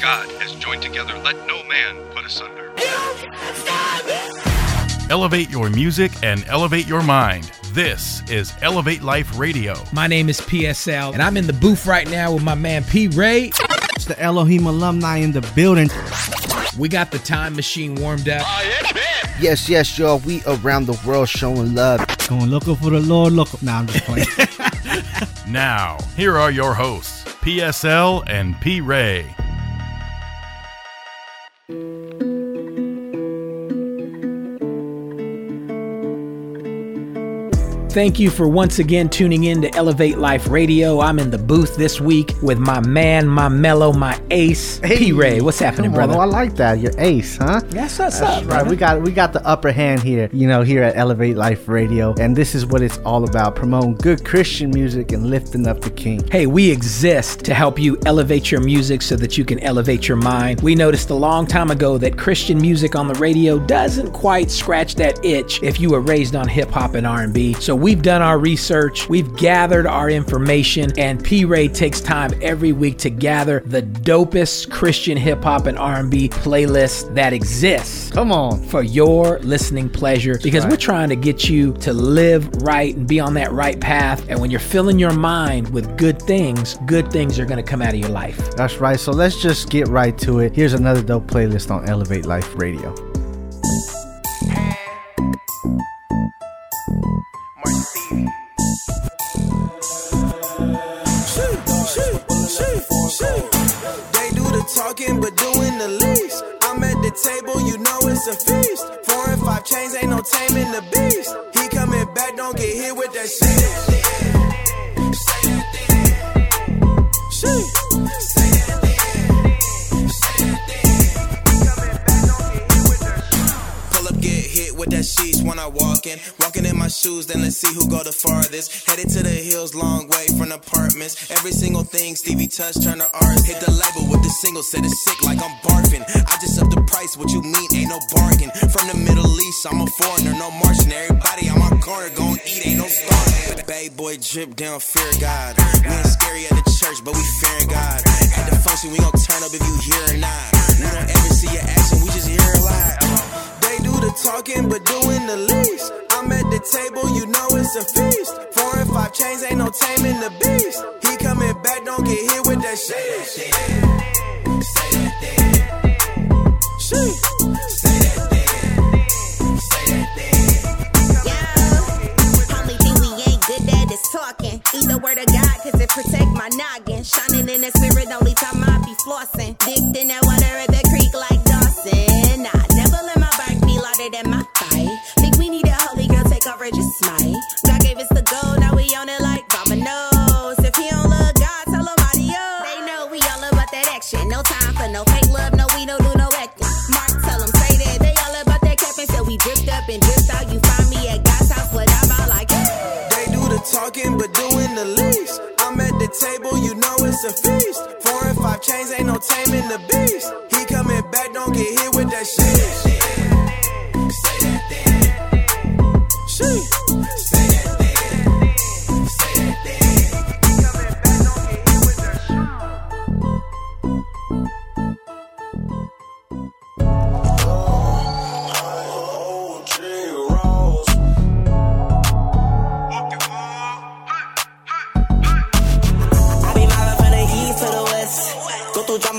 God has joined together, let no man put asunder. Elevate your music and elevate your mind. This is Elevate Life Radio. My name is PSL, and I'm in the booth right now with my man P. Ray. It's the Elohim alumni in the building. We got the time machine warmed up. Oh, yes, yes, y'all. We around the world showing love. Going looking for the Lord, look. Nah, I'm just playing. Now, here are your hosts, PSL and P. Ray. Thank you for once again tuning in to Elevate Life Radio. I'm in the booth this week with my man, my mellow, my ace, P. Ray. What's happening, on, brother? oh, I like that. Your ace, huh? Yes, what's That's up, right. brother? We got we got the upper hand here, you know, here at Elevate Life Radio, and this is what it's all about: promoting good Christian music and lifting up the King. Hey, we exist to help you elevate your music so that you can elevate your mind. We noticed a long time ago that Christian music on the radio doesn't quite scratch that itch if you were raised on hip hop and R&B. So we've done our research, we've gathered our information, and P Ray takes time every week to gather the dopest Christian hip hop and R&B playlist that exists Come on. for your listening pleasure because we're trying to get you to live right and be on that right path. And when you're filling your mind with good things, good things are going to come out of your life. That's right. So let's just get right to it. Here's another dope playlist on Elevate Life Radio. They do the talking, but doing the least. I'm at the table, you know it's a feast. Four and five chains, ain't no taming the beast. He coming back, don't get hit with that shit. Shit. Pull up, get hit with that sheesh when I walk in. Walking in my shoes, then let's see who go the farthest. Headed to the hills, long way from apartments. Every single thing Stevie touch, turn to art. Hit the label with the single, said it's sick like I'm barfing. I just up the price, what you mean, ain't no bargain. From the Middle East, I'm a foreigner, no Martian. Everybody on my corner gon' eat, ain't no starving. Bay boy drip down, fear God. We ain't scary at the church, but we fearing God. At the function, we gon' turn up if you hear or not. We don't ever see your action, we just hear a lot. The talking, but doing the least. I'm at the table, you know it's a feast. Four and five chains, ain't no taming the beast. He coming back, don't get hit with that shit. Say that thing. Say that thing. Shit. Only thing we ain't good at is talking. Eat the word of God, cause it protect my noggin. Shining in the spirit, only time I be flossing. Dipped in that water at the louder than my fight. Think we need a holy girl, take over, just smite. God gave us the gold, now we own it like dominoes. If he don't love God, tell him adios. They know we all about that action. No time for no fake love, no, we don't do no acting. Mark, tell them, say that. They all about that capping, so we drift up and drift out. You find me at God's house, but I'm out like, They do the talking, but doing the least. I'm at the table, you know it's a feast. Four and five chains, ain't no taming the beast. He coming back, don't get hit with that. Shit.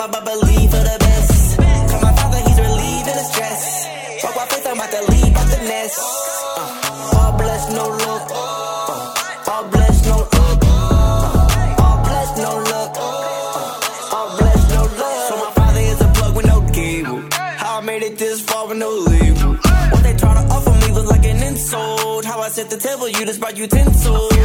Believe for the best. My father, he's relieving the stress. Walk my face, I'm about to leave out the nest. Uh, all blessed, no look. Uh, all blessed, no look. Uh, all blessed, no look. Uh, all blessed, no look. So my father is a plug with no cable. How I made it this far with no label. What they try to offer me was like an insult. How I set the table, you just brought utensils.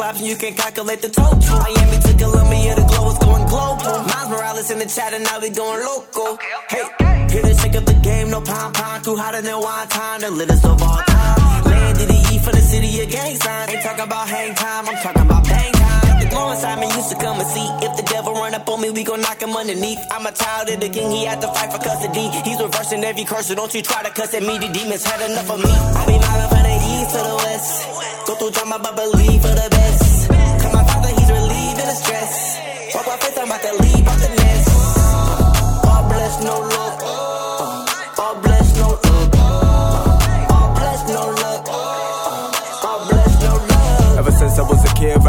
How the other slaps and you can calculate the total. Miami to Columbia, the glow is going global. Miles Morales in the chat and now we going local. Hey, get a shake of the game, no pom pom. Too hotter than wine time, the littest of all time. Landed the E for the city of gang signs. Ain't talking about hang time, I'm talking about bang time. The glowing Simon used to come and see. If the devil run up on me, we gon' knock him underneath. I'm a child of the king, he had to fight for custody. He's reversing every curse, so don't you try to cuss at me. The demons had enough of me. I be mobbing east to the west. Go through drama, but believe for the best. Cause my father, he's relieving the stress. Walk my face, I'm about to leave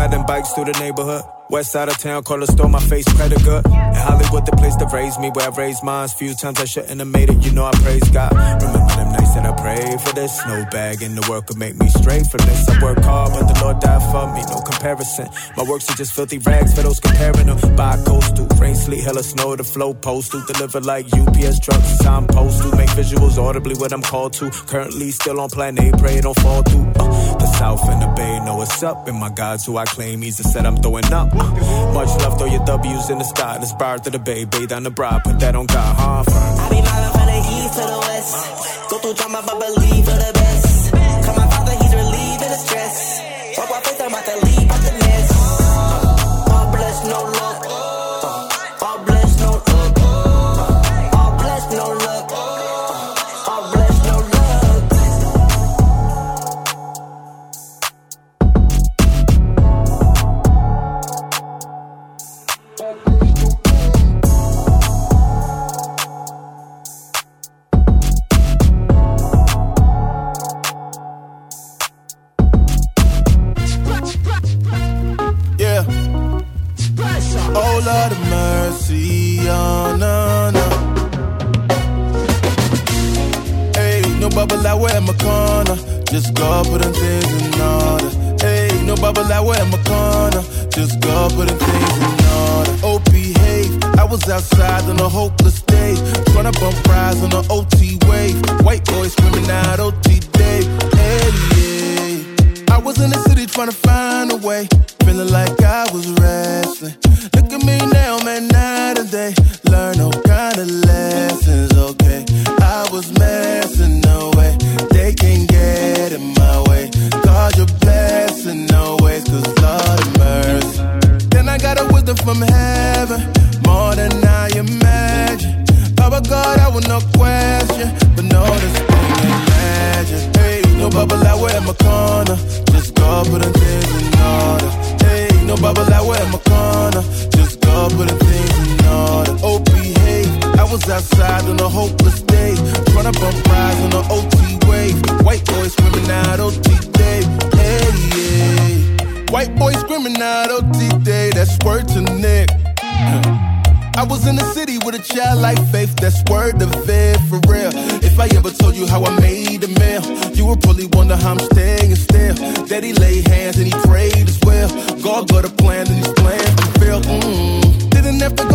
riding bikes through the neighborhood. West side of town, call a store, my face credit good. In Hollywood, the place that raised me, where I raised mine. Few times I shouldn't have made it, you know I praise God. Remember them nights that I prayed for this. No bag in the world could make me straight from this. I work hard, but the Lord died for me, no comparison. My works are just filthy rags for those comparing them. By coastal, rain, sleet, hella snow, the flow postal. Deliver like UPS trucks, I'm postal. Make visuals audibly what I'm called to. Currently still on plan A, pray it don't fall through. Uh, the South and the Bay know what's up, and my God's who I claim. He's the set I'm throwing up. Much love, throw your W's in the sky. Inspired to the bay, bathe on the bride, put that on God, huh? I be mobbing from the east to the west. Go through drama, but believe for the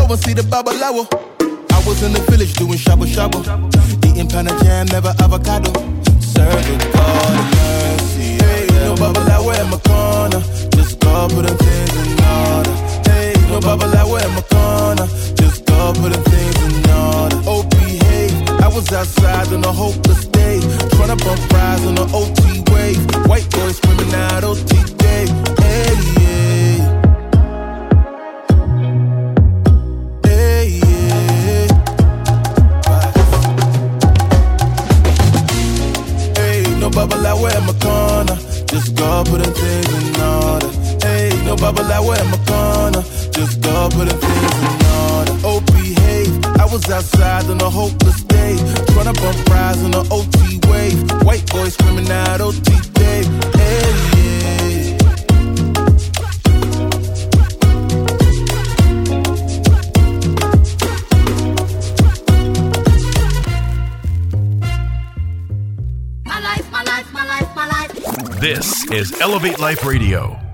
go see the Babalawo. I was in the village doing shabu shabu, eating panna jam, never avocado. Serving God mercy. Hey, no Babalawo in my corner, just go put them things in order. Hey, no Babalawo in my corner, just go put them things in order. Oh, behave. I was outside on a hopeless day, trying to bump rides on an OT wave. White boy screaming out OT day. Hey, Babalawo in my corner. Just go put them things in order. Hey, no Babalawo in my corner. Just go put them things in order. Oh, behave. I was outside on a hopeless day. Trying to bump rides on an OT wave. White boy screaming out OT day. Hey, This is Elevate Life Radio.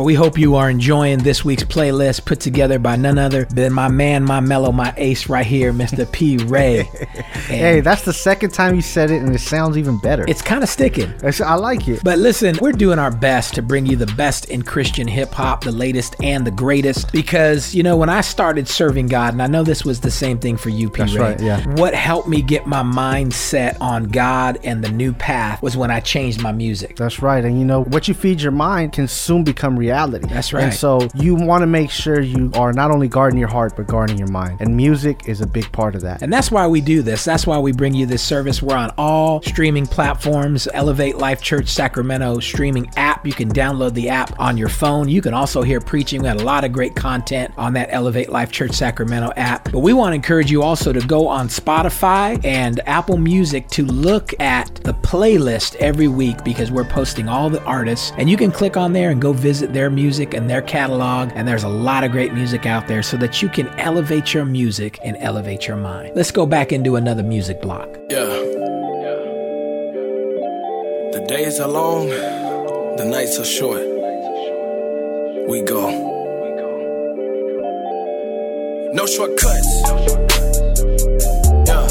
Well, we hope you are enjoying this week's playlist put together by none other than my man, my mellow, my ace right here, Mr. P. Ray. Hey, that's the second time you said it, and it sounds even better. It's kind of sticking. I like it. But listen, we're doing our best to bring you the best in Christian hip hop, the latest and the greatest. Because, you know, when I started serving God, and I know this was the same thing for you, P. That's Ray, right, yeah. what helped me get my mind set on God and the new path was when I changed my music. That's right. And you know, what you feed your mind can soon become reality. Reality. That's right. And so you want to make sure you are not only guarding your heart, but guarding your mind. And music is a big part of that. And that's why we do this. That's why we bring you this service. We're on all streaming platforms, Elevate Life Church Sacramento streaming app. You can download the app on your phone. You can also hear preaching. We got a lot of great content on that Elevate Life Church Sacramento app. But we want to encourage you also to go on Spotify and Apple Music to look at the playlist every week because we're posting all the artists. And you can click on there and go visit their music and their catalog. And there's a lot of great music out there so that you can elevate your music and elevate your mind. Let's go back into another music block. Yeah. The days are long, the nights are short. We go. No shortcuts. Yeah.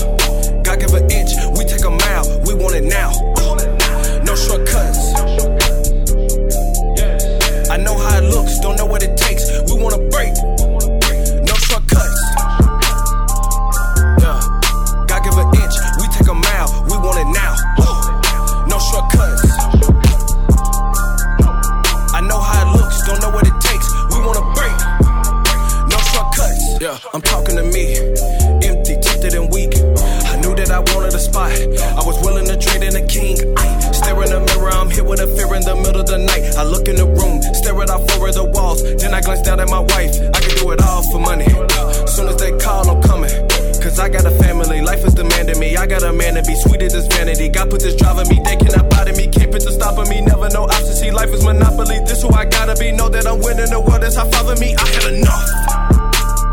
God give an inch, we take a mile. We want it now. Don't know what it takes. We wanna break. No shortcuts. Yeah. God give an inch, we take a mile. We want it now. No shortcuts. I know how it looks, don't know what it takes. We wanna break. No shortcuts. Yeah, I'm talking to me. Empty, tempted, and weak. I knew that I wanted a spot. I was willing to trade in a king. Stare in the mirror, I'm here with a fear in the middle of the night. I look in the room, all four of the walls. Then I glance down at my wife. I can do it all for money. Soon as they call, I'm coming. Cause I got a family, life is demanding me. I got a man to be sweet as this vanity. God put this driving me, they cannot bother me. Can't put the stopping me, never no option. See, life is monopoly. This who I gotta be. Know that I'm winning the world, that's how follow me. I had enough.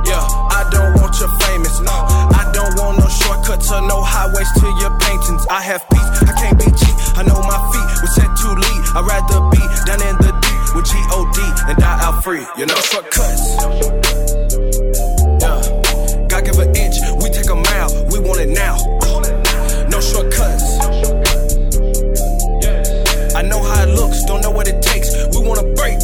Yeah, I don't want your famous. No, I don't want no shortcuts or no highways to your paintings. I have peace, I can't be cheap. I know my feet were set to lead. I'd rather be down in the with G-O-D and die out free. You know, shortcuts. Yeah, God give an inch, we take a mile. We want it now. No shortcuts. I know how it looks, don't know what it takes. We wanna break.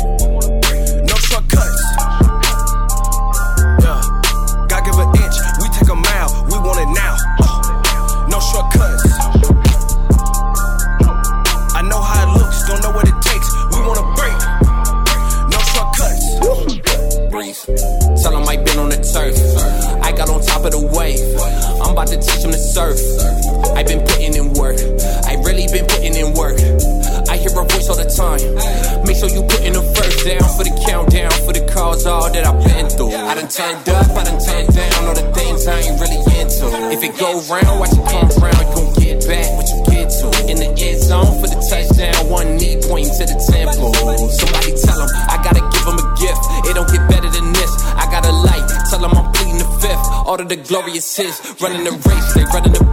Glorious hits, running the race, they running the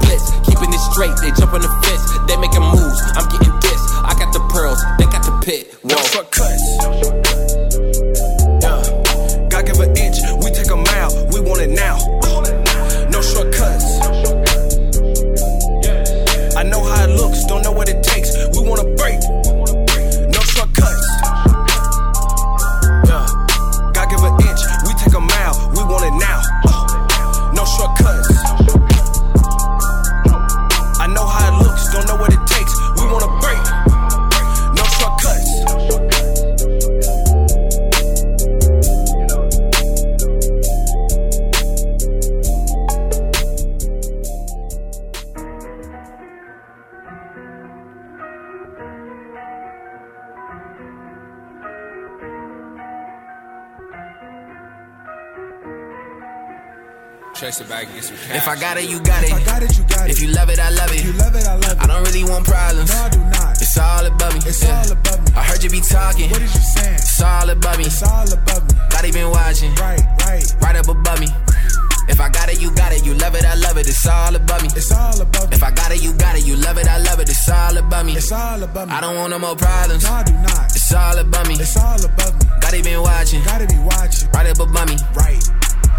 It's all above me. If I got it, you got it. You love it, I love it. It's all above me. It's all above me. I don't want no more problems. No, I do not. It's all above me. It's all above me. God even watching. Gotta be watching. Right up above me. Right.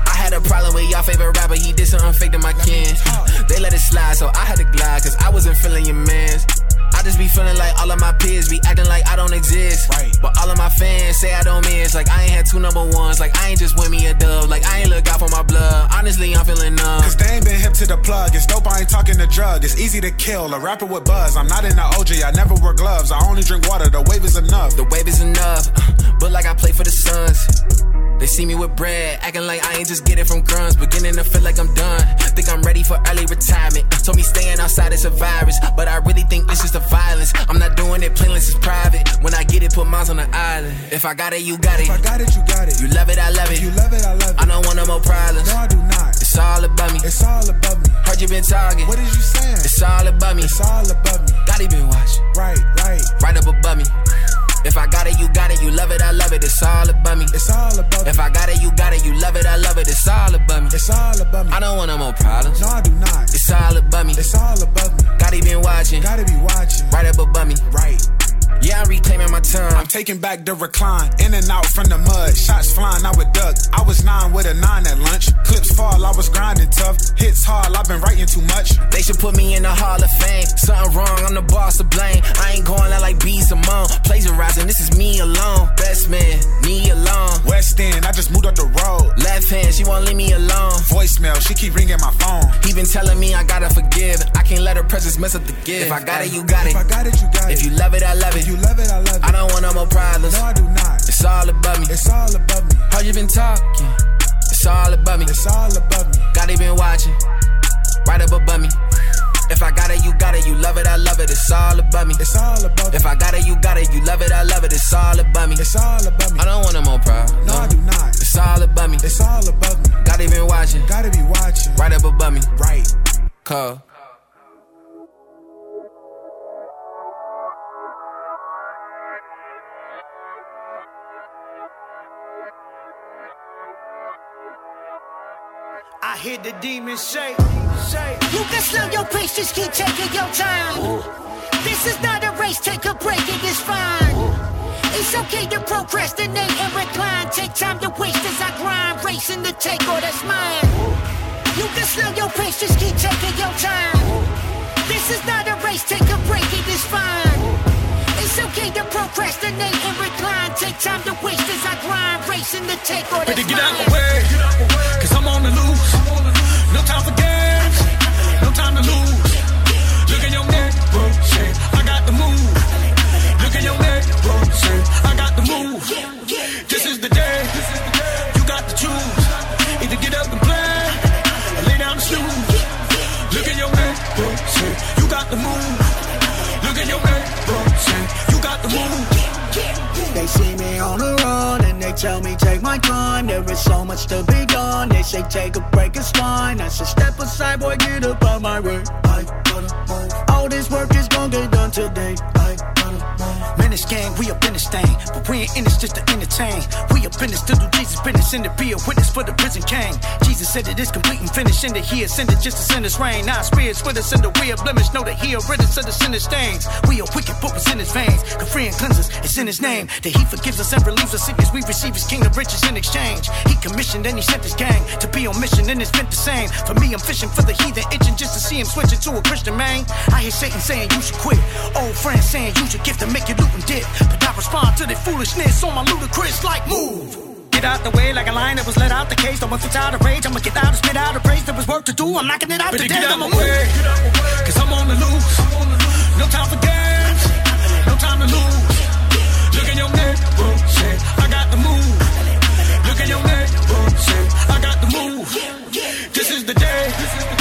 I had a problem with y'all favorite rapper. He did something fake to my kin. They let it slide, so I had to glide, cause I wasn't feeling your mans. I just be feeling like all of my peers be acting like I don't exist. Right. But all of my fans say I don't miss. Like I ain't had two number ones. Like I ain't just win me a dub. Like I ain't look out for my blood. Honestly, I'm feeling numb. Cause they ain't been hip to the plug. It's dope, I ain't talking the drug. It's easy to kill. A rapper with buzz. I'm not in the OJ, I never wear gloves. I only drink water, the wave is enough. The wave is enough. Uh, but like I play for the Suns. They see me with bread, acting like I ain't just get it from crumbs. Beginning to feel like I'm done. Think I'm ready for early retirement. Uh, told me staying outside is a virus, but I really think this is the violence. I'm not doing it plain, it's private. When I get it, put miles on the island. If I got it, you got it. If I got it, you got it. You love it, I love it. You love it, I love it. I don't want no more problems. No, I do not. It's all above me. It's all above me. Heard you been talking. What is you saying? It's all above me. It's all above me. God, he been watching. Right, right. Right up above me. If I got it, you got it, you love it, I love it, it's all about me. It's all about me. If I got it, you got it, you love it, I love it, it's all above me. It's all above me. I don't want no more problems. No, I do not. It's all about me. It's all about me. He been watching. Gotta be watching. Right up above me. Right. Yeah, I'm reclaiming my time. I'm taking back the recline, in and out from the mud. Shots flying, I would duck. I was nine with a nine at lunch. Clips fall, I was grinding tough. Hits hard, I've been writing too much. They should put me in the Hall of Fame. Something wrong, I'm the boss to blame. I ain't going out like B Simone. Plagiarizing, this is me alone. Best man, me alone. West End, I just moved up the road. Left hand, she won't leave me alone. Voicemail, she keep ringing my phone. He been telling me I gotta forgive. I can't let her presence mess up the gift. If I got it, you got it. If I got it, you got it. If you love it, I love it. If you love it, I love it. I don't want no more problems. No, I do not. It's all above me. It's all above me. How you been talking? It's all above me. It's all above me. God, he been watching. Right up above me. If I got it, you got it, you love it, it, it's all above me. It's all above me. If I got it, you got it, you love it, I love it, it's all above me. It's all above me. I don't want no more problems. No, I do not. It's all above me. It's all above me. God, he been watching. Gotta be watching. Right up above me. Right. Call. I hear the demons say, say. You can slow your pace, just keep taking your time. This is not a race, take a break, it is fine. It's okay to procrastinate and recline. Take time to waste as I grind, racing to take all that's mine. You can slow your pace, just keep taking your time. This is not a race, take a break, it is fine. It's okay to procrastinate and recline. Take time to waste as I grind, racing to take all that's Better mine. get out my way, cause I'm on the loose. No time for they tell me take my time. There is so much to be done. They say take a break, it's fine. I said step aside, boy, get up on my way. I gotta move. All this work is gonna get done today. I. Man, this gang, we up in this thing. But we ain't in this just to entertain. We up in this to do Jesus' business and to be a witness for the prison king. Jesus said it is complete and finished, and that he ascended just to send us rain. Now spirits with us, and the are blemish. Know that he a rid us of the sinner's stains. We are wicked, but what's in his veins. The free and cleanse us, it's in his name. That he forgives us and relieves us sickness. We receive his kingdom riches in exchange. He commissioned and he sent his gang to be on mission, and it's been the same. For me, I'm fishing for the heathen, itching just to see him switch into a Christian man. I hear Satan saying you should quit. Old friends saying you your gift to make you loot and dip. But I respond to their foolishness on my ludicrous like move. Get out the way like a lion that was let out the cage. Don't want fit out of rage. I'ma get out and spit out of praise. There was work to do. I'm knocking it out Better today. get out I'ma way, move. Cause I'm on the loose. No time for games. No time to lose. Look in your neck, bro. Shit, I got the move. Look in your neck, bro. Shit, I got the move. This is the day.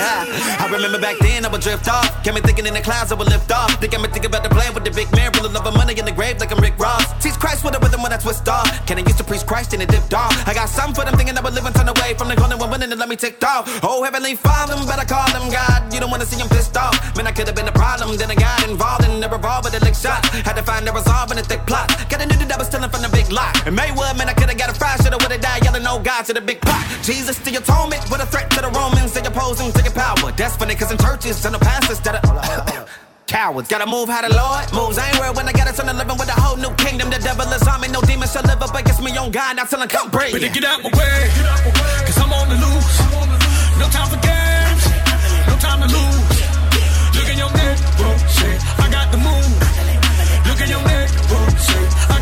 I remember back then I would drift off. Got me thinking in the clouds I would lift off. Got me thinking about the plan with the big man. Really loving money in the grave like I'm Rick Ross. Teach Christ with a rhythm when I twist off. Can I used to preach Christ and it dipped off. I got something for them thinking I would live and turn away from the corner when winning and let me tick off. Oh, Heavenly Father, better call him God. You don't wanna see him pissed off. Man, I could have been a problem. Then I got involved in the revolver that lick shot. Had to find the resolve in a thick plot. Got a new that I was stealing from the big lot. And Maywood, man, I could have got a fry. Should have would've died yelling, no God to the big pot. Jesus the atonement with a threat to the Romans. They opposing to your power. That's funny, cause in churches and the pastors that are. Cowards gotta move how the Lord moves. I ain't worried when I got a son of living with a whole new kingdom. The devil is on me, no demon shall live up against me on God. Now tell him come bring Better get out my way, cause I'm on the loose. No time for games, no time to lose. Look in your neck, bro, shit, I got the move. Look in your neck, bro, shit, I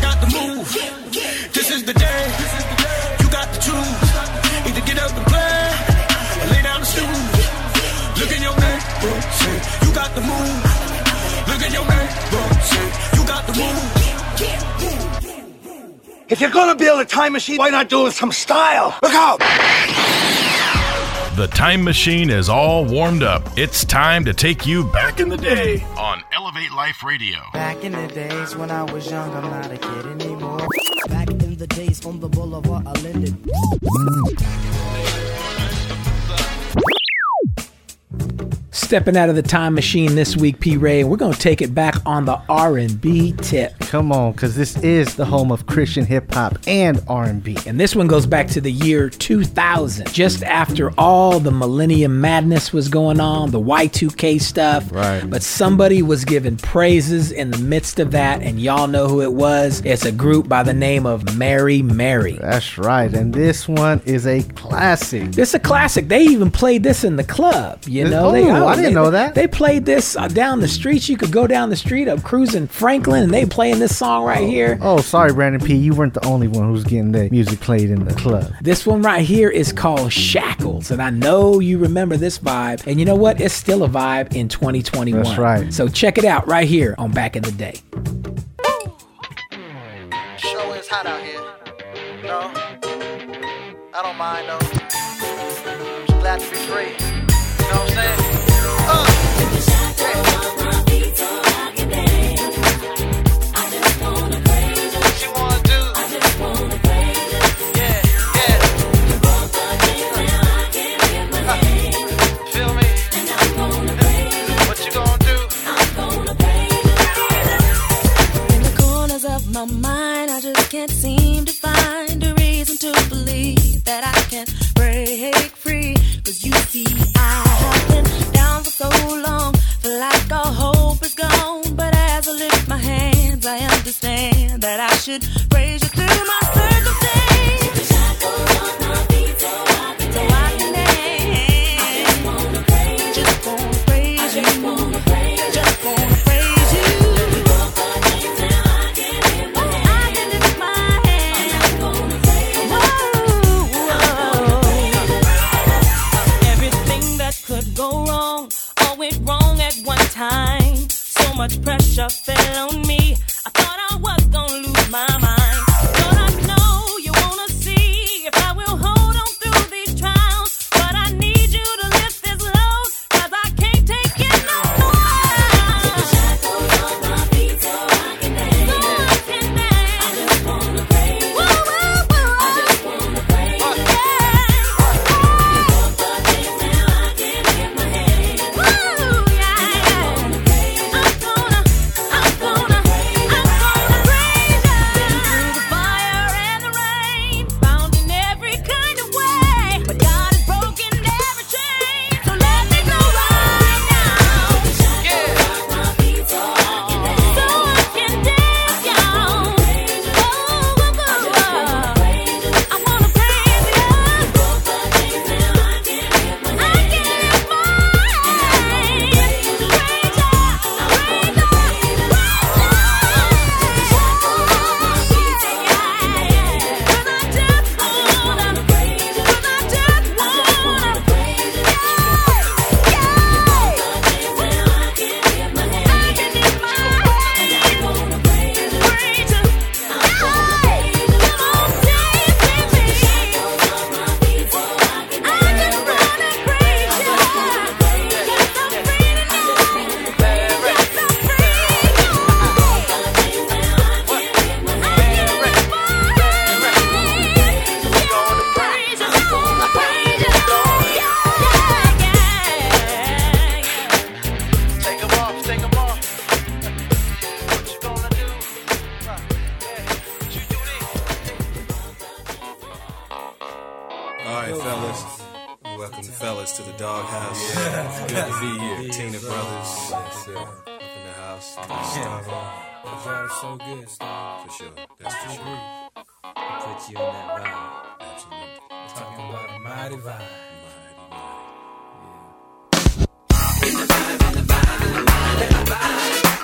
the. Look at your you got the. If you're gonna build a time machine, why not do it with some style? Look out! The time machine is all warmed up. It's time to take you back in the day on Elevate Life Radio. Back in the days when I was young, I'm not a kid anymore. Back in the days on the boulevard, I landed. Stepping out of the time machine this week, P. Ray, and we're going to take it back on the R&B tip. Come on, because this is the home of Christian hip hop and R&B. And this one goes back to the year 2000, just after all the Millennium Madness was going on, the Y2K stuff. Right. But somebody was given praises in the midst of that, and y'all know who it was. It's a group by the name of Mary Mary. That's right, and this one is a classic. This is a classic. They even played this in the club. You know, Oh, they, I didn't they- know that. They played this uh, down the streets. You could go down the street of cruising Franklin, and they playing this song right here. Oh, sorry, Brandon P. You weren't the only one who's getting the music played in the club. This one right here is called Shackles, and I know you remember this vibe. And you know what? It's still a vibe in 2021. That's right. So check it out right here on Back in the Day. Show is hot out here. No, I don't mind though. I'm just glad to be free. Can't seem to find a reason to believe that I can break free. Cause you see, I have been down for so long, feel like all hope is gone. But as I lift my hands, I understand that I should praise you through my went wrong at one time. So much pressure fell on me. I thought I was gonna lose my mind. In the house. Y'all so good, Star. For sure. That's for sure. Put you on that vibe. Absolutely. Talking about a mighty vibe. Higher science of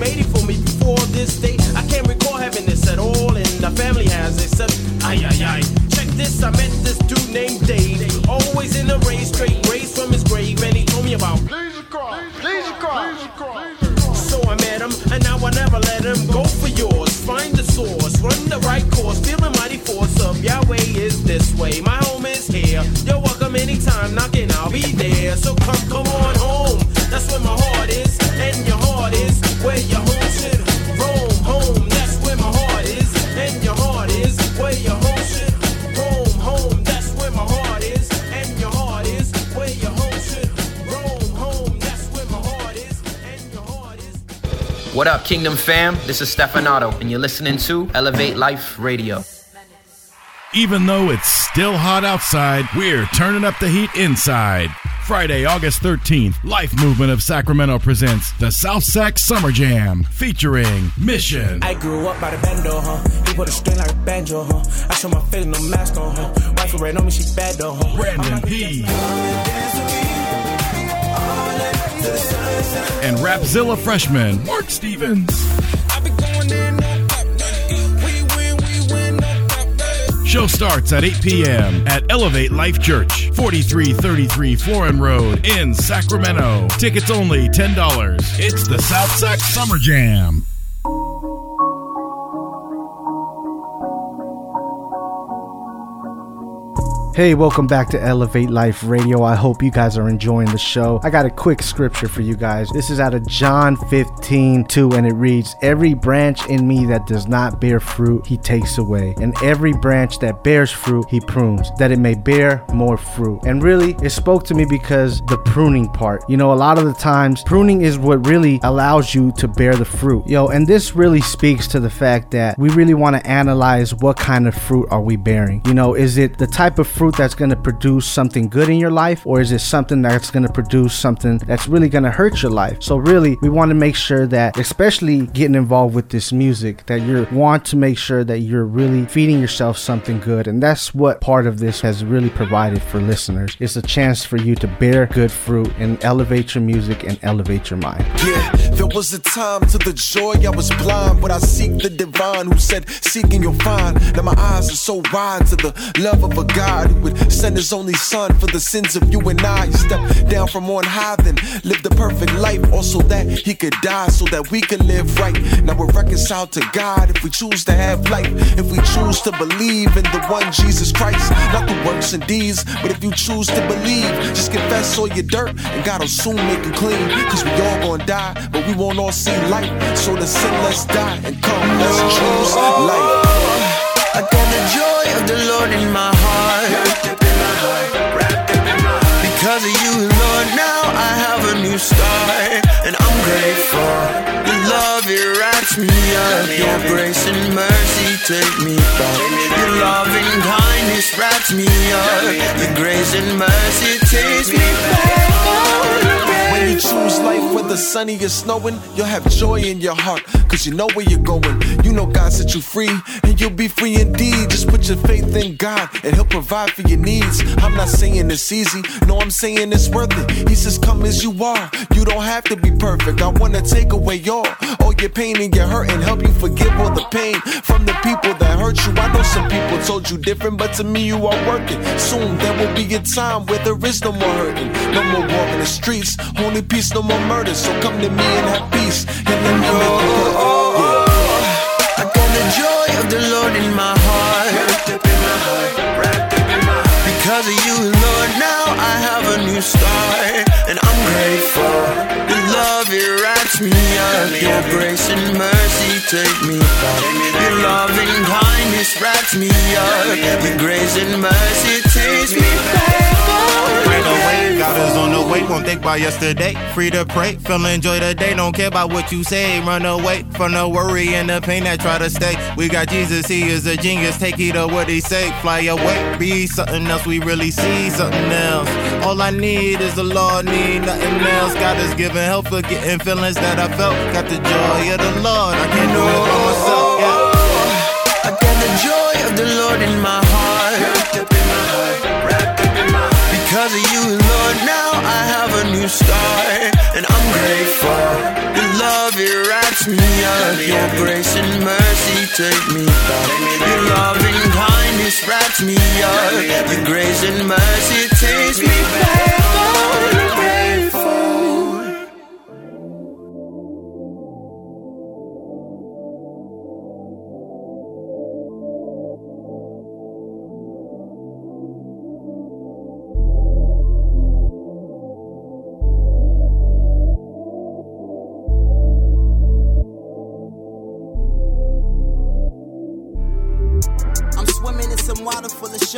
made it for me before this day. I can't recall having this at all, and the family has except uh, ay ay ay. Check this, I met this dude named Dave, always in a race, straight raised from his grave, and he told me about Please Christ, please Christ, Jesus Christ. So I met him, and now I never let him go for yours. Find the source, run the right course, feel the mighty force of Yahweh is this way. My home is here. You're welcome anytime, knocking, I'll be there. So come, come on home. What up, Kingdom fam? This is Stefanato, and you're listening to Elevate Life Radio. Even though it's still hot outside, we're turning up the heat inside. Friday, August 13th, Life Movement of Sacramento presents the South Sac Summer Jam featuring Mission, I grew up by the bando, huh? He put a string like a banjo, huh? I show my face, no mask on, huh? Wife red on me, she bad though, huh? Brandon P. and Rapzilla freshman Mark Stevens. Show starts at 8 p.m. at Elevate Life Church, 4333 Florin Road in Sacramento. Tickets only $10. It's the South Sac Summer Jam. Hey, welcome back to Elevate Life Radio. I hope you guys are enjoying the show. I got a quick scripture for you guys. This is out of John 15 2, and it reads Every branch in me that does not bear fruit, he takes away. And every branch that bears fruit, he prunes, that it may bear more fruit. And really, it spoke to me because the pruning part. You know, a lot of the times, pruning is what really allows you to bear the fruit. Yo, and this really speaks to the fact that we really want to analyze what kind of fruit are we bearing. You know, is it the type of fruit that's going to produce something good in your life, or is it something that's going to produce something that's really going to hurt your life? So, really, we want to make sure that, especially getting involved with this music, that you want to make sure that you're really feeding yourself something good. And that's what part of this has really provided for listeners. It's a chance for you to bear good fruit and elevate your music and elevate your mind. Yeah, there was a time to the joy I was blind, but I seek the divine who said, Seeking you'll find. Now my eyes are so wide to the love of a God who would send his only son for the sins of you and I. He stepped down from on high, then lived the perfect life, also that he could die so that we could live right. Now we're reconciled to God if we choose to have life, if we choose to believe in the one Jesus Christ, not the works and deeds, but if you choose to believe, just confess all your dirt and God will soon make you clean. Cause we all gonna die, but we won't all see light. So the sin, let's die and come, let's choose life. I got the joy of the Lord in my heart. Because of you, Lord, now I have a new start. And I'm grateful. Your love, it wraps me up. Your grace and mercy take me back. Your loving kindness wraps me up. Your grace and mercy takes me back. When you choose life, whether sunny or snowing, you'll have joy in your heart, cause you know where you're going. You know God set you free, and you'll be free indeed. Just put your faith in God, and He'll provide for your needs. I'm not saying it's easy, no, I'm saying it's worth it. He says, Come as you are, you don't have to be perfect. I wanna take away all, all your pain and your hurt, and help you forgive all the pain from the people that hurt you. I know some people told you different, but to me, you are working. Soon there will be a time where there is no more hurting, no more walking the streets, only peace, no more murder. So come to me and have peace, and let me make you perfect. Oh, oh, oh. I got the joy of the Lord in my heart. Because of you, Lord, now I have a new start. And I'm grateful. Your love, it wraps me up. Your grace and mercy take me back. Your loving kindness wraps me up. Your grace and mercy takes me back. Won't think about yesterday. Free to pray, feel enjoy the day, don't care about what you say. Run away from the worry and the pain that try to stay. We got Jesus, he is a genius, take heed of what he say. Fly away, be something else, we really see something else. All I need is the Lord, need nothing else. God is giving help for getting feelings that I felt. Got the joy of the Lord, I can't do it by myself. Yeah. I got the joy of the Lord in my heart. Because you, Lord, now I have a new start. And I'm grateful. Your love, it wraps me up. Your grace and mercy take me back. Your loving kindness wraps me up. Your grace and mercy takes me back. Oh, I'm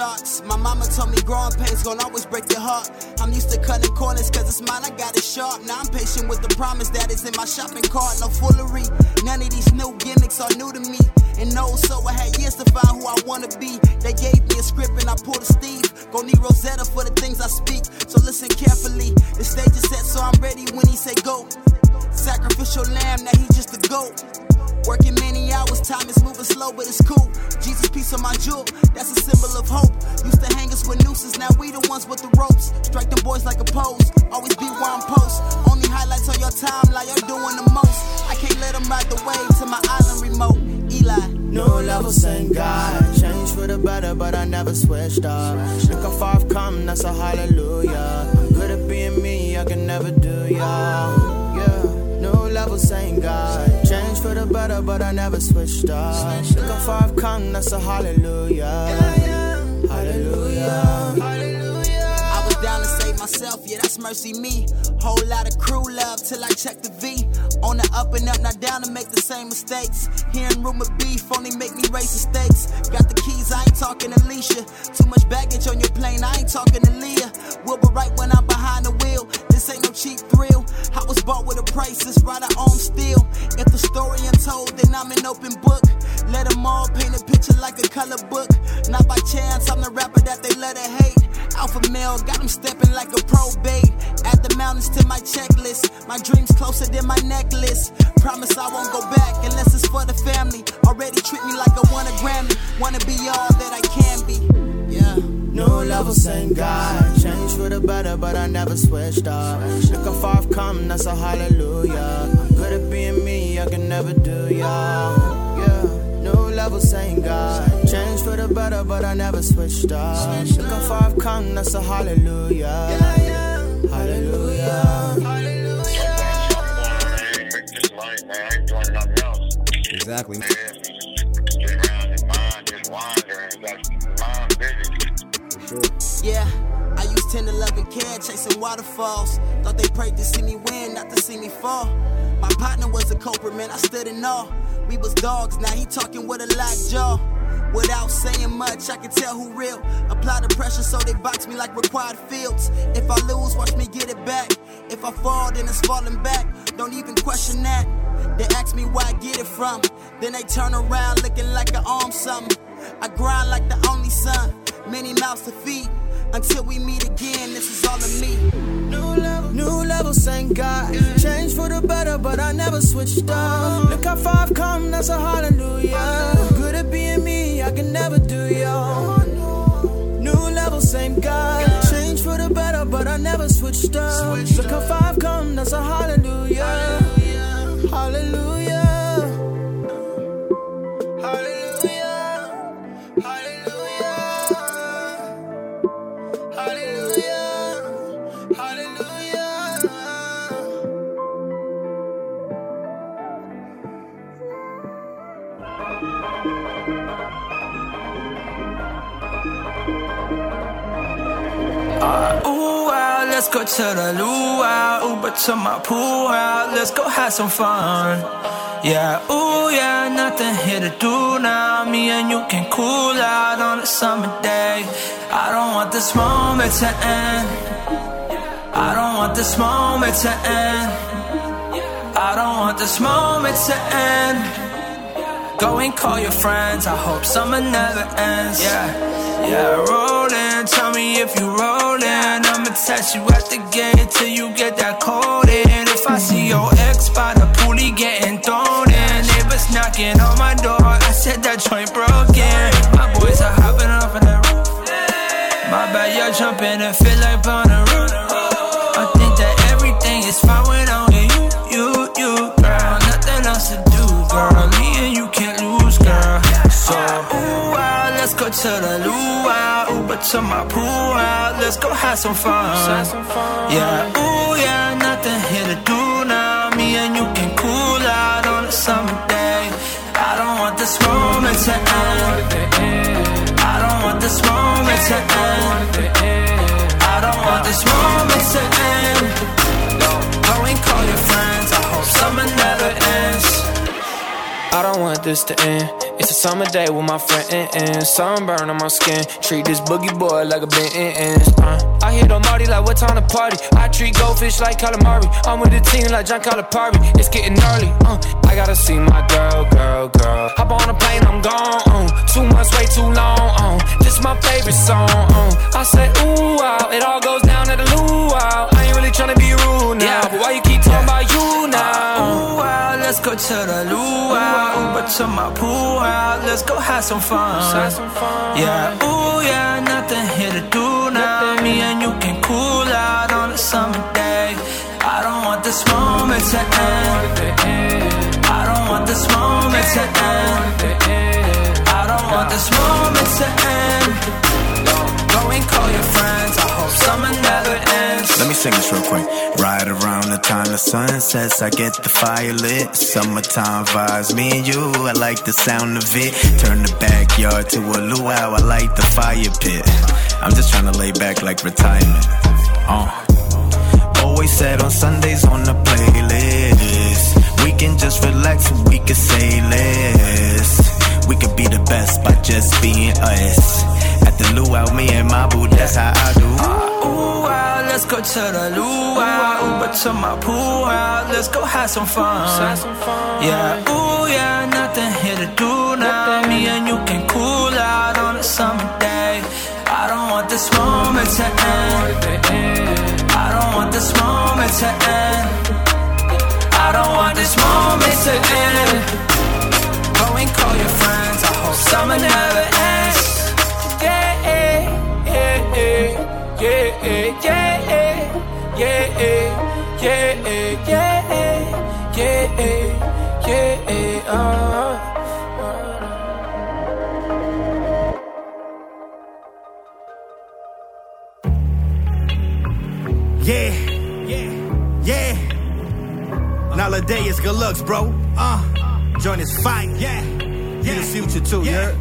sharks. My mama told me growing pains gon' always break your heart. I'm used to cutting corners cause it's mine, I got it sharp. Now I'm patient with the promise that is in my shopping cart. No foolery, none of these new gimmicks are new to me. And no, so I had years to find who I wanna be. They gave me a script and I pulled a Steve. Go need Rosetta for the things I speak. So listen carefully. The stage is set, so I'm ready when he say go. Sacrificial lamb, now he just a goat. Working many hours, time is moving slow, but it's cool. Jesus, piece of my jewel, that's a symbol of hope. Used to hang us with nooses, now we the ones with the ropes. Strike them boys like a pose, always be where I'm post. Only highlights on your timeline, you're doing the most. I can't let them ride the wave to my island remote. Eli. New levels, thank God. Changed for the better, but I never switched up. Look how far I've come, that's a hallelujah. I'm good at being me, I can never do y'all. Yeah, levels, thank God. Change for the better, but I never switched up. Look how far I've come, that's a hallelujah. Hallelujah. I was down to save myself, yeah, that's mercy me. Whole lot of crew love till I check the V. On the up and up, not down to make the same mistakes. Hearing rumor beef only make me raise the stakes. Got the keys, I ain't talking Alicia. Too much baggage on your plane, I ain't talking Aaliyah. Wilbur Wright when I'm behind the wheel. This ain't no cheap thrill. I was bought with a price, it's right I own still. If the story untold, then I'm an open book. Let them all paint a picture like a color book. Not by chance, I'm the rapper that they let it hate. Alpha male, got them stepping like a probate. Add the mountains to my checklist. My dreams closer than my necklace. Promise I won't go back unless it's for the family. Already treat me like I won a Grammy. Wanna be all that I can be. Yeah. New levels, thank God. Change for the better, but I never switched up. Look how far I've come, that's a hallelujah. I'm good at being me, I can never do y'all. Yeah, new levels, thank God. Change for the better, but I never switched up. Look how far I've come, that's a hallelujah. Yeah, yeah. Hallelujah. Hallelujah. Make this light, man. Exactly. Yeah, I used 10 to 11 care chasing waterfalls. Thought they prayed to see me win, not to see me fall. My partner was a culprit, man, I stood in awe. We was dogs, now he talking with a locked jaw. Without saying much, I can tell who real. Apply the pressure so they box me like required fields. If I lose, watch me get it back. If I fall, then it's falling back. Don't even question that. They ask me where I get it from. Then they turn around looking like I own something. I grind like the only son. Many mouths to feed. Until we meet again, this is all of me. New level, new levels, thank God. Change for the better, but I never switched up. Look how far I've come, that's a hallelujah. Good at being me, I can never do y'all. New level, same God. Change for the better, but I never switched up. Look how far I've come, that's a hallelujah. Hallelujah. Go to the luau, Uber to my pool out, let's go have some fun. Yeah, ooh, yeah, nothing here to do now. Me and you can cool out on a summer day. I don't want this moment to end. I don't want this moment to end. I don't want this moment to end. Go and call your friends. I hope summer never ends. Yeah, yeah, rolling. Tell me if you rolling. I'ma text you at the gate till you get that code in. If I see your ex by the pool, he getting thrown in. Neighbors knocking on my door. I said that joint broken. My boys are hopping off of the roof. My bad, you're feel like on the roof. I think that everything is fine when only you, you, you, girl. Nothing else to do, girl. Me and you can't lose, girl. So, ooh, wow, let's go to the luau, to my pool out. Let's go have some fun. Yeah, ooh, yeah, nothing here to do now. Me and you can cool out on a summer day. I don't want this moment to end. I don't want this moment to end. I don't want this moment to end. Go and call your friends. I hope summer never ends. I don't want this to end. It's a summer day with my friends. Sunburn on my skin. Treat this boogie boy like a Benz. Uh, I hit on Marty like what time to party. I treat goldfish like calamari. I'm with the team like John Calipari. It's getting early. Uh, I gotta see my girl, girl, girl. Hop on a plane, I'm gone. Uh, two months, way too long. Uh, this my favorite song. Uh, I say ooh wow, it all goes down at the luau. I ain't really tryna be rude now, Yeah. but why you keep talking about you now? Ooh, wow, let's go to the luau. Uber to my pool out. Let's go have some fun. Have some fun. Yeah, ooh, yeah, nothing here to do now. Me and you can cool out on a summer day. I don't want this moment to end. I don't want this moment to end. I don't want this moment to end. Go and call your friends. I hope summer never. Let me sing this real quick. Right around the time the sun sets, I get the fire lit. Summertime vibes, me and you, I like the sound of it. Turn the backyard to a luau, I like the fire pit. I'm just trying to lay back like retirement. Uh. Always said on Sundays on the playlist. We can just relax and we can say less. We could be the best by just being us. At the luau, me and my boo, that's how I do. Let's go to the luau. Uber to my pool house, Let's go have some fun. Yeah, ooh, yeah, nothing here to do now. Me and you can cool out on a summer day. I don't want this moment to end. I don't want this moment to end. I don't want this moment to end. Looks, bro. Uh, join this fight. Yeah, yeah. the future too, yeah.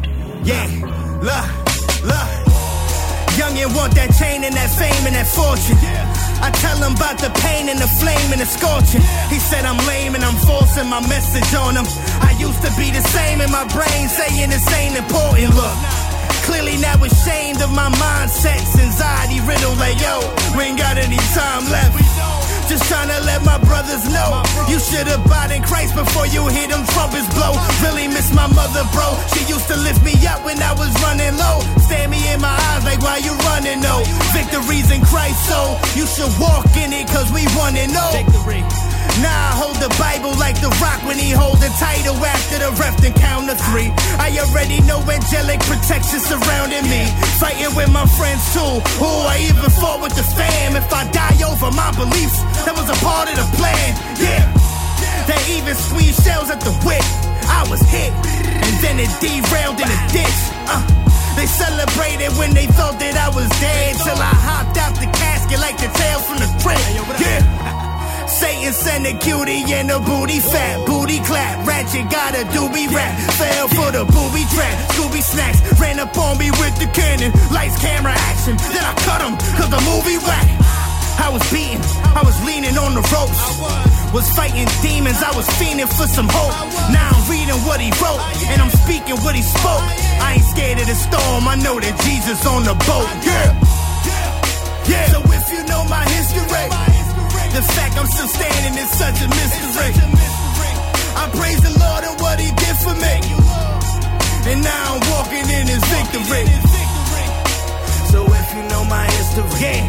Yeah, look, look. Youngin' want that chain and that fame and that fortune. I tell him about the pain and the flame and the scorching. He said I'm lame and I'm forcing my message on him. I used to be the same in my brain, saying this ain't important. Look. Clearly now ashamed of my mindset, anxiety riddled like yo, we ain't got any time left. Just trying to let my brothers know you should abide in Christ before you hear them trumpets blow. Really miss my mother, bro. She used to lift me up when I was running low. Stare me in my eyes like why you running no. Victories in Christ, so you should walk in it cause we wanna know. Oh. Victory. Now I hold the Bible like the rock when he hold the title after the ref then count to three. I already know angelic protection surrounding me. Fighting with my friends too. Who I even fought with the fam. If I die over my beliefs, that was a part of the plan. Yeah. They even squeeze shells at the whip. I was hit, and then it derailed in a ditch. Uh, they celebrated when they thought that I was dead. Till I hopped out the casket like the tail from the crib. Yeah. Satan sent a cutie and a booty fat, booty clap. Ratchet got a doobie rap, fell for the booby trap. Scooby snacks ran up on me with the cannon, lights, camera, action. Then I cut him, cause the movie whack. I was beaten, I was leaning on the ropes. Was fighting demons, I was fiending for some hope. Now I'm reading what he wrote, and I'm speaking what he spoke. I ain't scared of the storm, I know that Jesus on the boat. Yeah, yeah. So if you know my history, the fact I'm still standing is such a mystery. I praise the Lord and what he did for me. And now I'm walking in his victory. So if you know my history, yeah.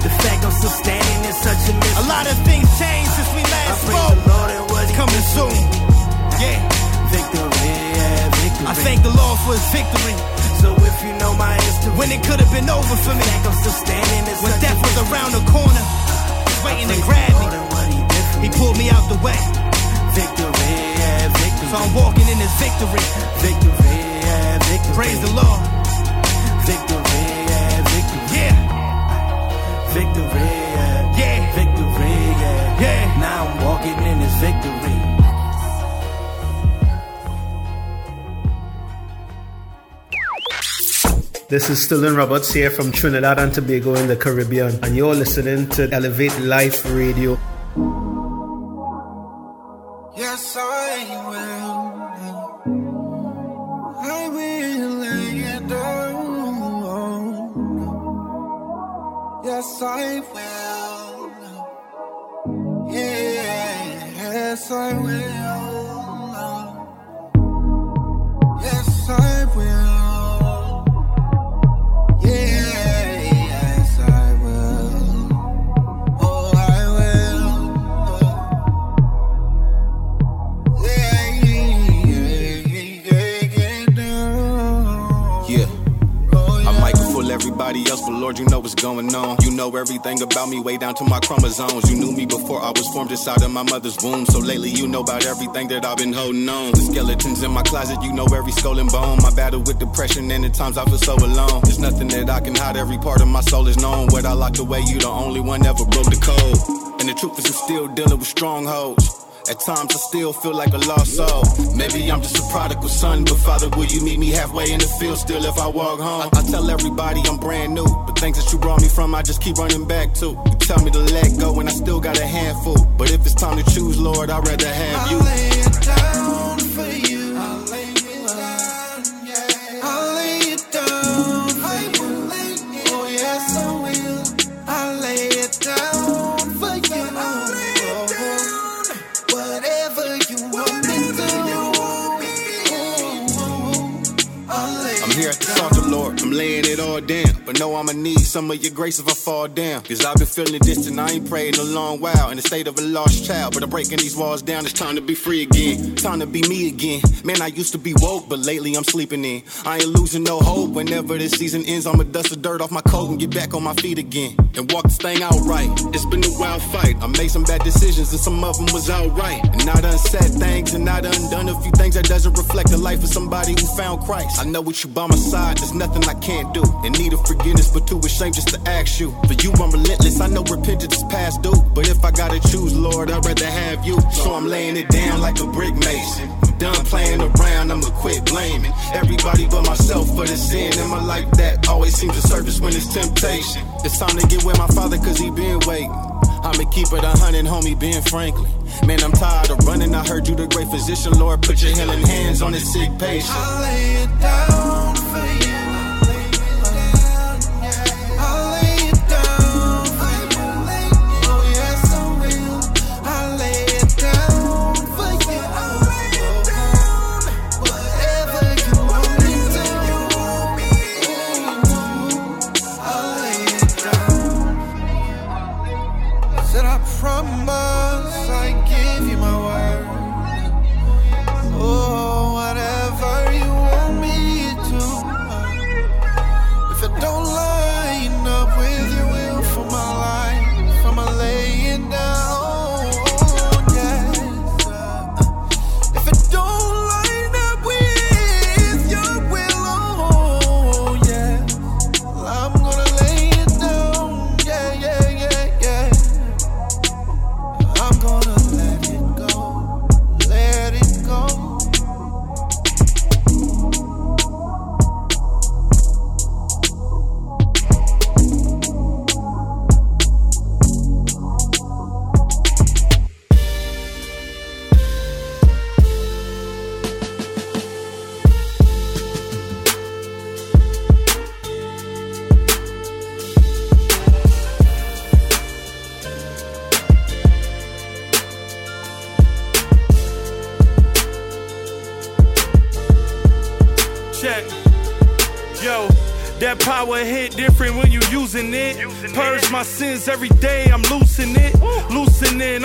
The fact I'm still standing is such a mystery. A lot of things changed since we last spoke. Coming soon. Yeah. Victory, yeah, victory. I thank the Lord for his victory. So if you know my history, when it could have been over for me, I'm still standing. When death was around the corner, waiting to grab me. He pulled me out the way. Victory, yeah, victory. So I'm walking in his victory. Victory, yeah, victory. Praise the Lord. Victory, yeah, victory. Yeah. Victory, yeah. Yeah. Victory, yeah. Yeah. Now I'm walking in his victory. This is Sterling Roberts here from Trinidad and Tobago in the Caribbean, and you're listening to Elevate Life Radio. Yes, I will. I will lay it down. Yes, I will. Yes, I will. Lord, you know what's going on. You know everything about me, way down to my chromosomes. You knew me before I was formed inside of my mother's womb. So lately, you know about everything that I've been holding on. The skeletons in my closet, you know every skull and bone. My battle with depression, and at times I feel so alone. There's nothing that I can hide, every part of my soul is known. What I locked away, you the only one ever broke the code. And the truth is, I'm still dealing with strongholds. At times I still feel like a lost soul. Maybe I'm just a prodigal son, but Father, will you meet me halfway in the field still if I walk home? I, I tell everybody I'm brand new, but things that you brought me from, I just keep running back to. You tell me to let go, and I still got a handful. But if it's time to choose, Lord, I'd rather have you. It all down. But know I'ma need some of your grace if I fall down. Cause I've been feeling distant, I ain't prayed in a long while. In the state of a lost child. But I'm breaking these walls down, it's time to be free again. Time to be me again. Man, I used to be woke, but lately I'm sleeping in. I ain't losing no hope. Whenever this season ends, I'ma dust the dirt off my coat and get back on my feet again. And walk this thing out right. It's been a wild fight. I made some bad decisions and some of them was outright. And I done said things and I done done a few things that doesn't reflect the life of somebody who found Christ. I know with you by my side, there's nothing I can't do. In need of forgiveness, but too ashamed just to ask you. For you, I'm relentless. I know repentance is past due. But if I gotta choose, Lord, I'd rather have you. So I'm laying it down like a brick mason. I'm done playing around, I'ma quit blaming everybody but myself for the sin in my life that always seems to surface when it's temptation. It's time to get with my father, cause he been waiting. I'ma keep it a hundred, homie, Ben Franklin. Man, I'm tired of running. I heard you the great physician, Lord. Put your healing hands on this sick patient. I'll lay it down Said I promise I give you my word.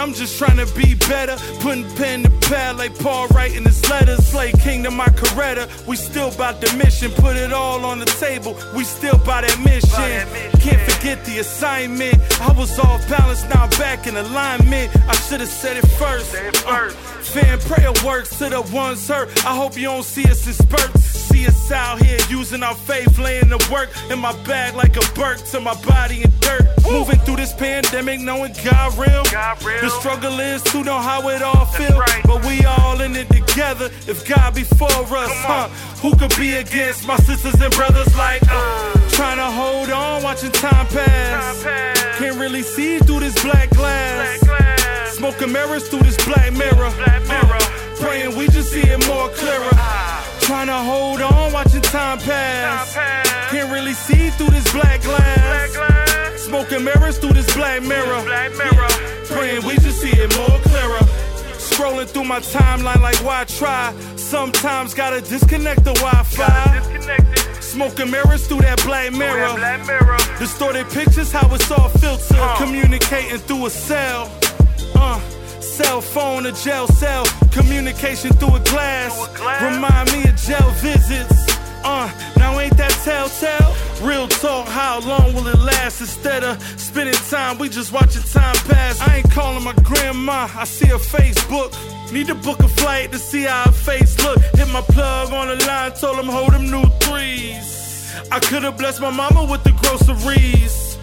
I'm just trying to be better. Putting pen to pad like Paul writing his letters. Slay Kingdom, my Coretta. We still about the mission. Put it all on the table. We still by that mission. Can't forget the assignment. I was off balance, now I'm back in alignment. I should have said it first. Uh, fan prayer works to the ones hurt. I hope you don't see us in spurts. See us out here using our faith, laying the work in my bag like a Burke to my body in dirt. Moving through this pandemic, knowing God real. The struggle is to know how it all feels. But we all in it together. If God be for us, huh? Who could be against my sisters and brothers like uh, Trying to hold on, watching time pass. Can't really see through this black glass. Smoking mirrors through this black mirror. Uh, praying we just see it more clearer. Trying to hold on, watching time pass. Can't really see through this black glass. Smoking mirrors through this black mirror. Praying we just see it more clearer. Scrolling through my timeline like why try? Sometimes gotta disconnect the Wi-Fi. Smoking mirrors through that black mirror. Distorted pictures, how it's all filtered. Communicating through a cell. Cell phone, a jail cell. Communication through a glass. Remind me of jail visits. Uh, now ain't that telltale? Real talk, how long will it last? Instead of spending time, we just watching time pass. I ain't calling my grandma, I see her Facebook. Need to book a flight to see how her face look. Hit my plug on the line, told him hold them new threes. I could've blessed my mama with the groceries.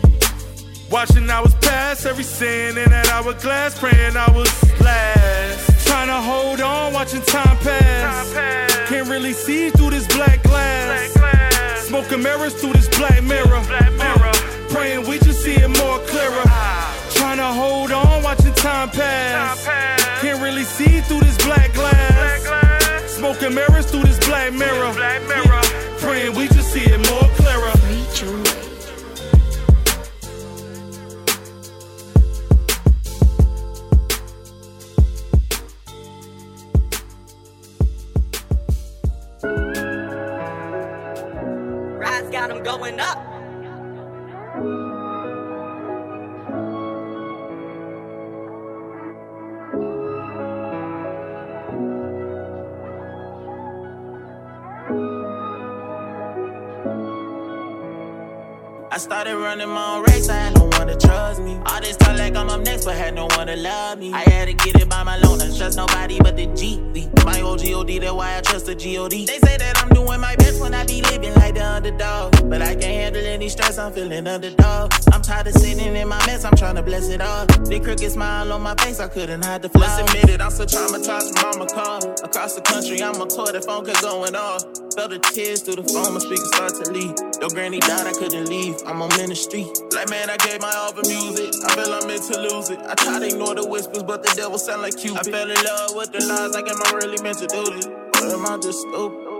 Watching hours pass, every sin in that hourglass, praying I was last. Trying to hold on, watching time pass. Can't really see through this black glass. Smoking mirrors through this black mirror. Uh, praying we just see it more clearer. Trying to hold on, watching time pass. Can't really see through this black glass. Smoking mirrors through this black mirror. Praying we just see it more got them going up. I started running my own race, I had no one to trust me. All this talk like I'm up next, but had no one to love me. I had to get it by my loan, I trust nobody but the G. My old GOD, that's why I trust the GOD. They say that I'm doing my best when I be living like the underdog. But I can't handle any stress, I'm feeling underdog. I'm tired of sitting in my mess, I'm trying to bless it all. The crooked smile on my face, I couldn't hide the flaws. Let's admit it, I'm so traumatized from mama call. Across the country, I'm on tour, the phone kept going off. Felt the tears through the phone, my speaker start to leak. Your granny died, I couldn't leave. I'm on ministry. Like, man, I gave my all for music. I feel I'm meant to lose it. I try to ignore the whispers, but the devil sound like Cupid. I fell in love with the lies, like, am I really meant to do this? Or am I just stupid?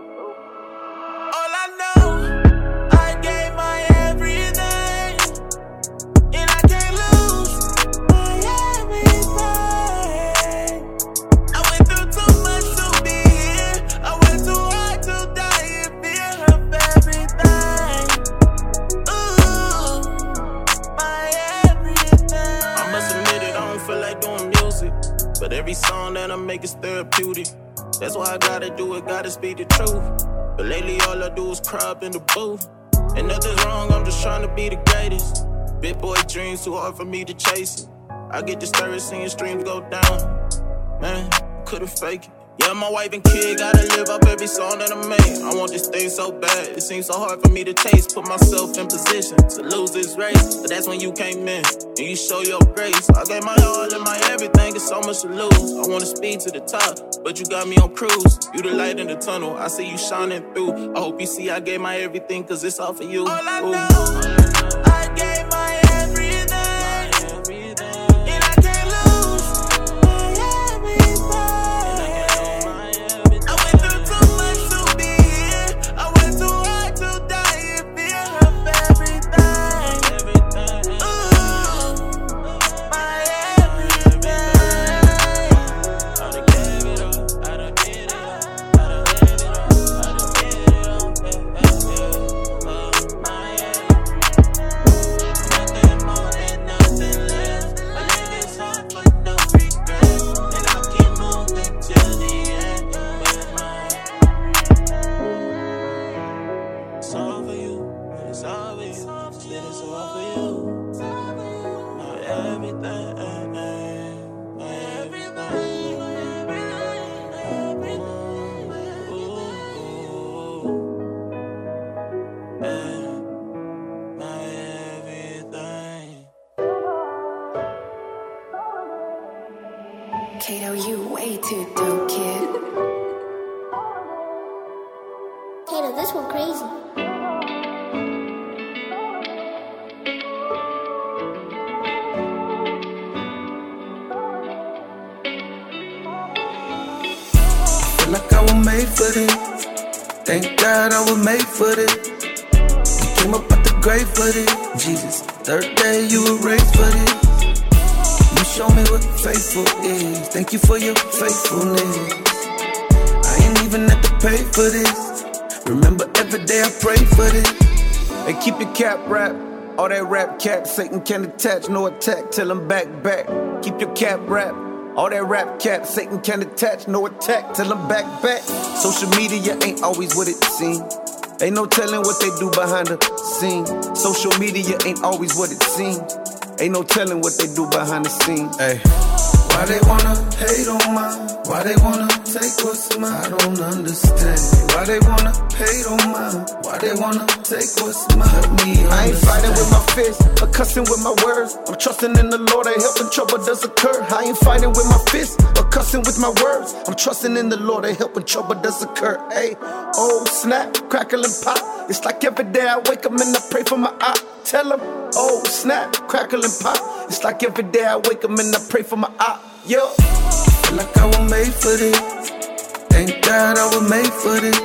Every song that I make is therapeutic. That's why I gotta do it, gotta speak the truth. But lately, all I do is cry up in the booth. And nothing's wrong, I'm just trying to be the greatest. Big boy dreams too hard for me to chase it. I get disturbed seeing streams go down. Man, couldn't fake it. Yeah, my wife and kid gotta live up every song that I make. I want this thing so bad, it seems so hard for me to chase. Put myself in position to lose this race. But that's when you came in and you show your grace. I gave my all and my everything, it's so much to lose. I wanna speed to the top, but you got me on cruise. You the light in the tunnel, I see you shining through. I hope you see I gave my everything, cause it's all for you. All I know, I made for this. You came up out the grave for this. Jesus, Third day you were raised for this. You show me what faithful is. Thank you for your faithfulness. I ain't even have to pay for this. Remember every day I pray for this. Hey, keep your cap wrapped. All that rap cap, Satan can't attach, no attack till I'm back, back. Keep your cap wrapped. All that rap cap, Satan can't attach, no attack till I'm back, back. Social media ain't always what it seems. Ain't no telling what they do behind the scene. Social media ain't always what it seems. Ain't no telling what they do behind the scenes. Hey. Why they wanna hate on mine? Why they wanna take what's mine? I don't understand. Why they wanna hate on mine? Why they wanna take what's mine? Help me I ain't fighting with my fists, or cussing with my words. I'm trusting in the Lord that help when trouble does occur. I ain't fighting with my fists, or cussing with my words. I'm trusting in the Lord that help when trouble does occur. Hey, oh snap, crackle and pop. It's like every day I wake up and I pray for my eye. Tell him, oh snap, crackle and pop. It's like every day I wake up and I pray for my. Yo. Feel like I was made for this. Thank God I was made for this.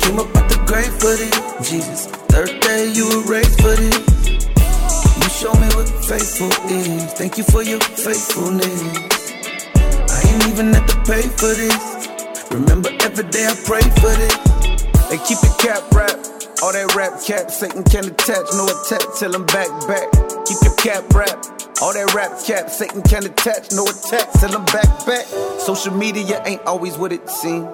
Came up out the grave for this. Jesus, third day you were raised for this. You show me what faithful is. Thank you for your faithfulness. I ain't even have to pay for this. Remember every day I pray for this. Hey, keep your cap wrapped. All that rap cap, Satan can't attach, no attack till I'm back, back. Keep your cap wrapped. All that rap cap, Satan can't attach, no attack till I'm back, back. Social media ain't always what it seems.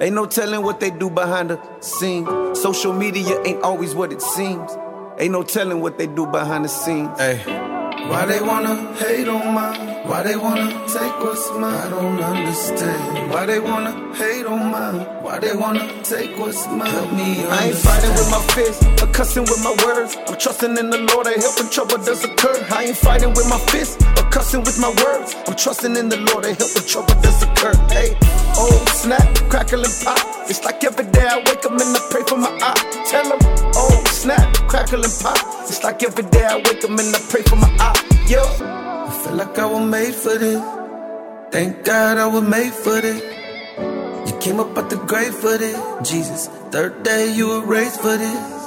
Ain't no telling what they do behind the scenes. Social media ain't always what it seems. Ain't no telling what they do behind the scenes. Hey. Why they wanna hate on mine? Why they wanna take what's mine? I don't understand. Why they wanna hate on mine? Why they wanna take what's mine? Help me understand. I ain't fighting with my fists, or cussing with my words. I'm trusting in the Lord that help when trouble does occur. I ain't fighting with my fists, or cussing with my words. I'm trusting in the Lord that help when trouble does occur. Hey, oh snap, crackle and pop. It's like every day I wake up and I pray for my eye. Tell him, oh snap, crackle and pop. It's like every day I wake up and I pray for my eye. Yo. I feel like I was made for this. Thank God I was made for this. You came up out the grave for this. Jesus, third day you were raised for this.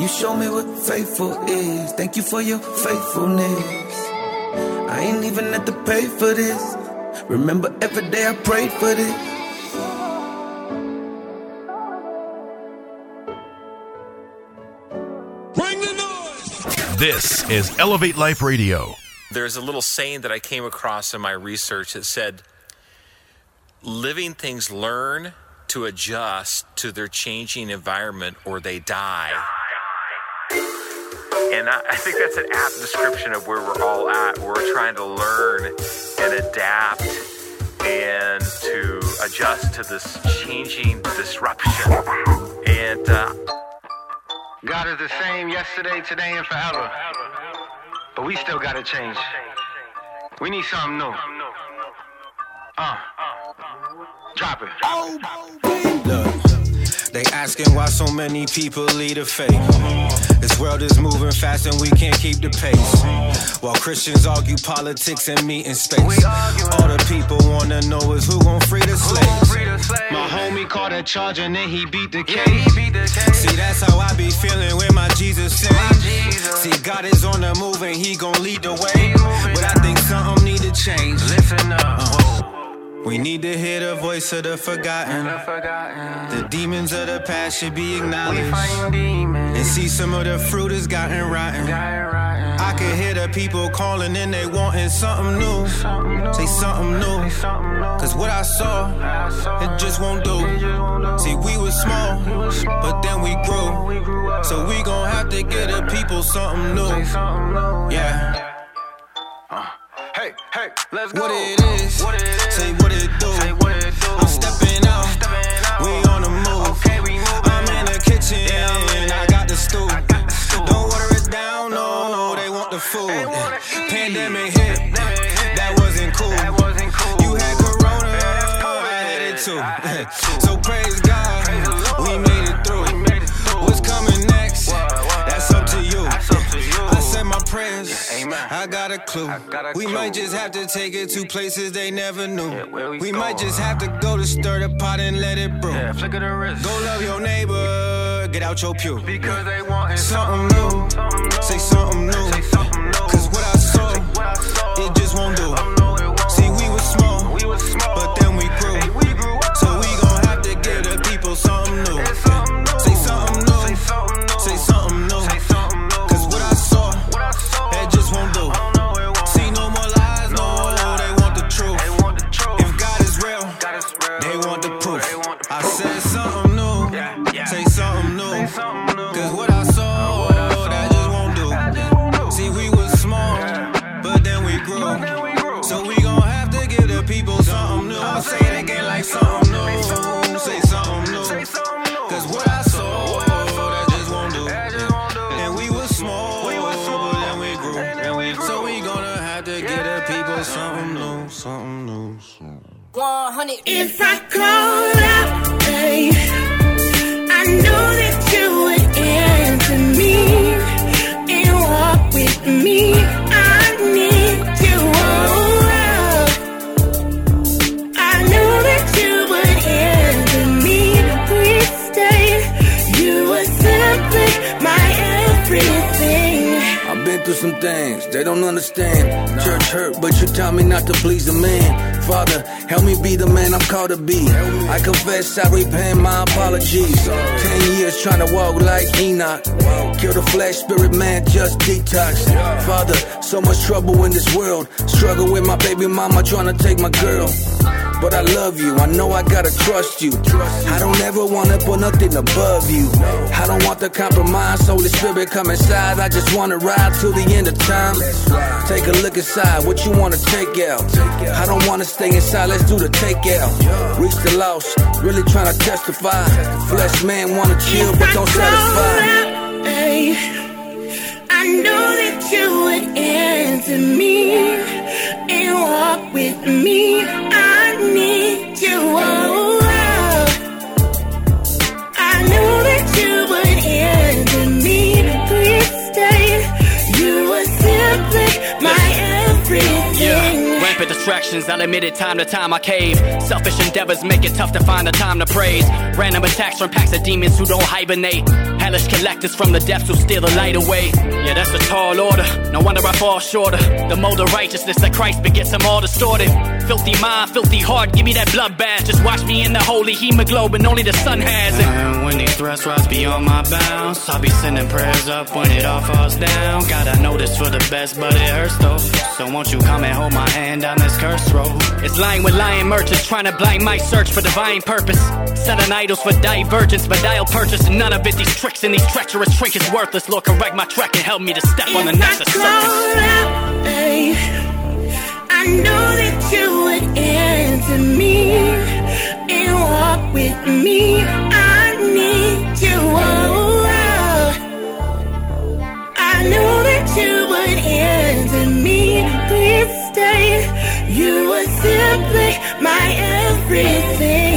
You show me what faithful is. Thank you for your faithfulness. I ain't even had to pay for this. Remember every day I prayed for this. This is Elevate Life Radio. There's a little saying that I came across in my research that said, living things learn to adjust to their changing environment or they die. And I, I think that's an apt description of where we're all at. We're trying to learn and adapt and to adjust to this changing disruption. And uh, God is the same yesterday, today, and forever. But we still gotta change. We need something new. Uh. Drop it. Look, they asking why so many people lead a faith. This world is moving fast and we can't keep the pace. While Christians argue politics and meet in space. All the people wanna know is who gon' free the slaves. My homie caught a charge and then he beat the case. See, that's how I be feeling when my Jesus saves. See, God is on the move and he gon' lead the way. But I think something need to change. Listen up. Uh-huh. We need to hear the voice of the forgotten. The demons of the past should be acknowledged. And see some of the fruit has gotten rotten. I can hear the people calling and they wanting something new. Say something new. Cause what I saw, it just won't do. See, we was small, but then we grew. So we gon' have to get the people something new. Yeah. Uh. Hey, hey, let's go. What it is, say what it do. I'm stepping out, we on the move. I'm in the kitchen, I got the stew. Don't water it down, no, no, they want the food. Pandemic hit, that wasn't cool. You had Corona, I had it too. So praise God, prayers. I got a clue. We might just have to take it to places they never knew. we might just have to go to stir the pot and let it brew. Go love your neighbor, get out your pew. Because they want something new. Say something new. Cause what I saw, it just won't spirit, man, just detox. Father, so much trouble in this world. Struggle with my baby mama trying to take my girl. But I love you, I know I gotta trust you. I don't ever wanna put nothing above you. I don't want the compromise, Holy Spirit come inside. I just wanna ride till the end of time. Take a look inside, what you wanna take out. I don't wanna stay inside, let's do the takeout. Reach the lost, really trying to testify. Flesh man wanna chill, but don't satisfy. Answer me and walk with me. I need you. Oh, I know that you would answer me. Please stay. You were simply my everything. Yeah, rampant distractions, I'll admit it time to time I cave. Selfish endeavors make it tough to find the time to praise. Random attacks from packs of demons who don't hibernate. Hellish collectors from the depths who steal the light away. Yeah, that's a tall order. No wonder I fall shorter. The mold of righteousness that Christ begets them all distorted. Filthy mind, filthy heart, give me that bloodbath. Just watch me in the holy hemoglobin, only the sun has it. And when these threats rise beyond my bounds, I'll be sending prayers up when it all falls down. God, I know this for the best, but it hurts though. So won't you come and hold my hand on this cursed road? It's lying with lying merchants, trying to blind my search for divine purpose. Selling idols for divergence, but I'll purchase none of it. These tricks and these treacherous trinkets worthless. Lord, correct my track and help me to step on the next surface. Hey, I know that you would answer me and walk with me. I need you. Oh, I know that you would answer me. Please stay. You were simply my everything.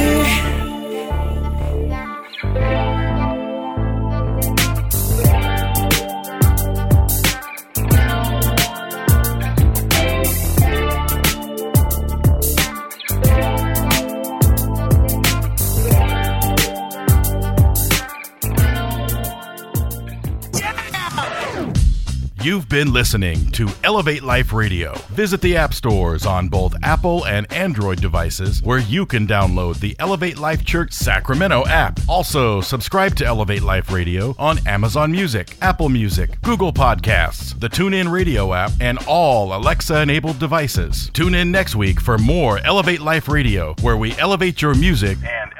You've been listening to Elevate Life Radio. Visit the app stores on both Apple and Android devices where you can download the Elevate Life Church Sacramento app. Also, subscribe to Elevate Life Radio on Amazon Music, Apple Music, Google Podcasts, the TuneIn Radio app, and all Alexa enabled devices. Tune in next week for more Elevate Life Radio, where we elevate your music and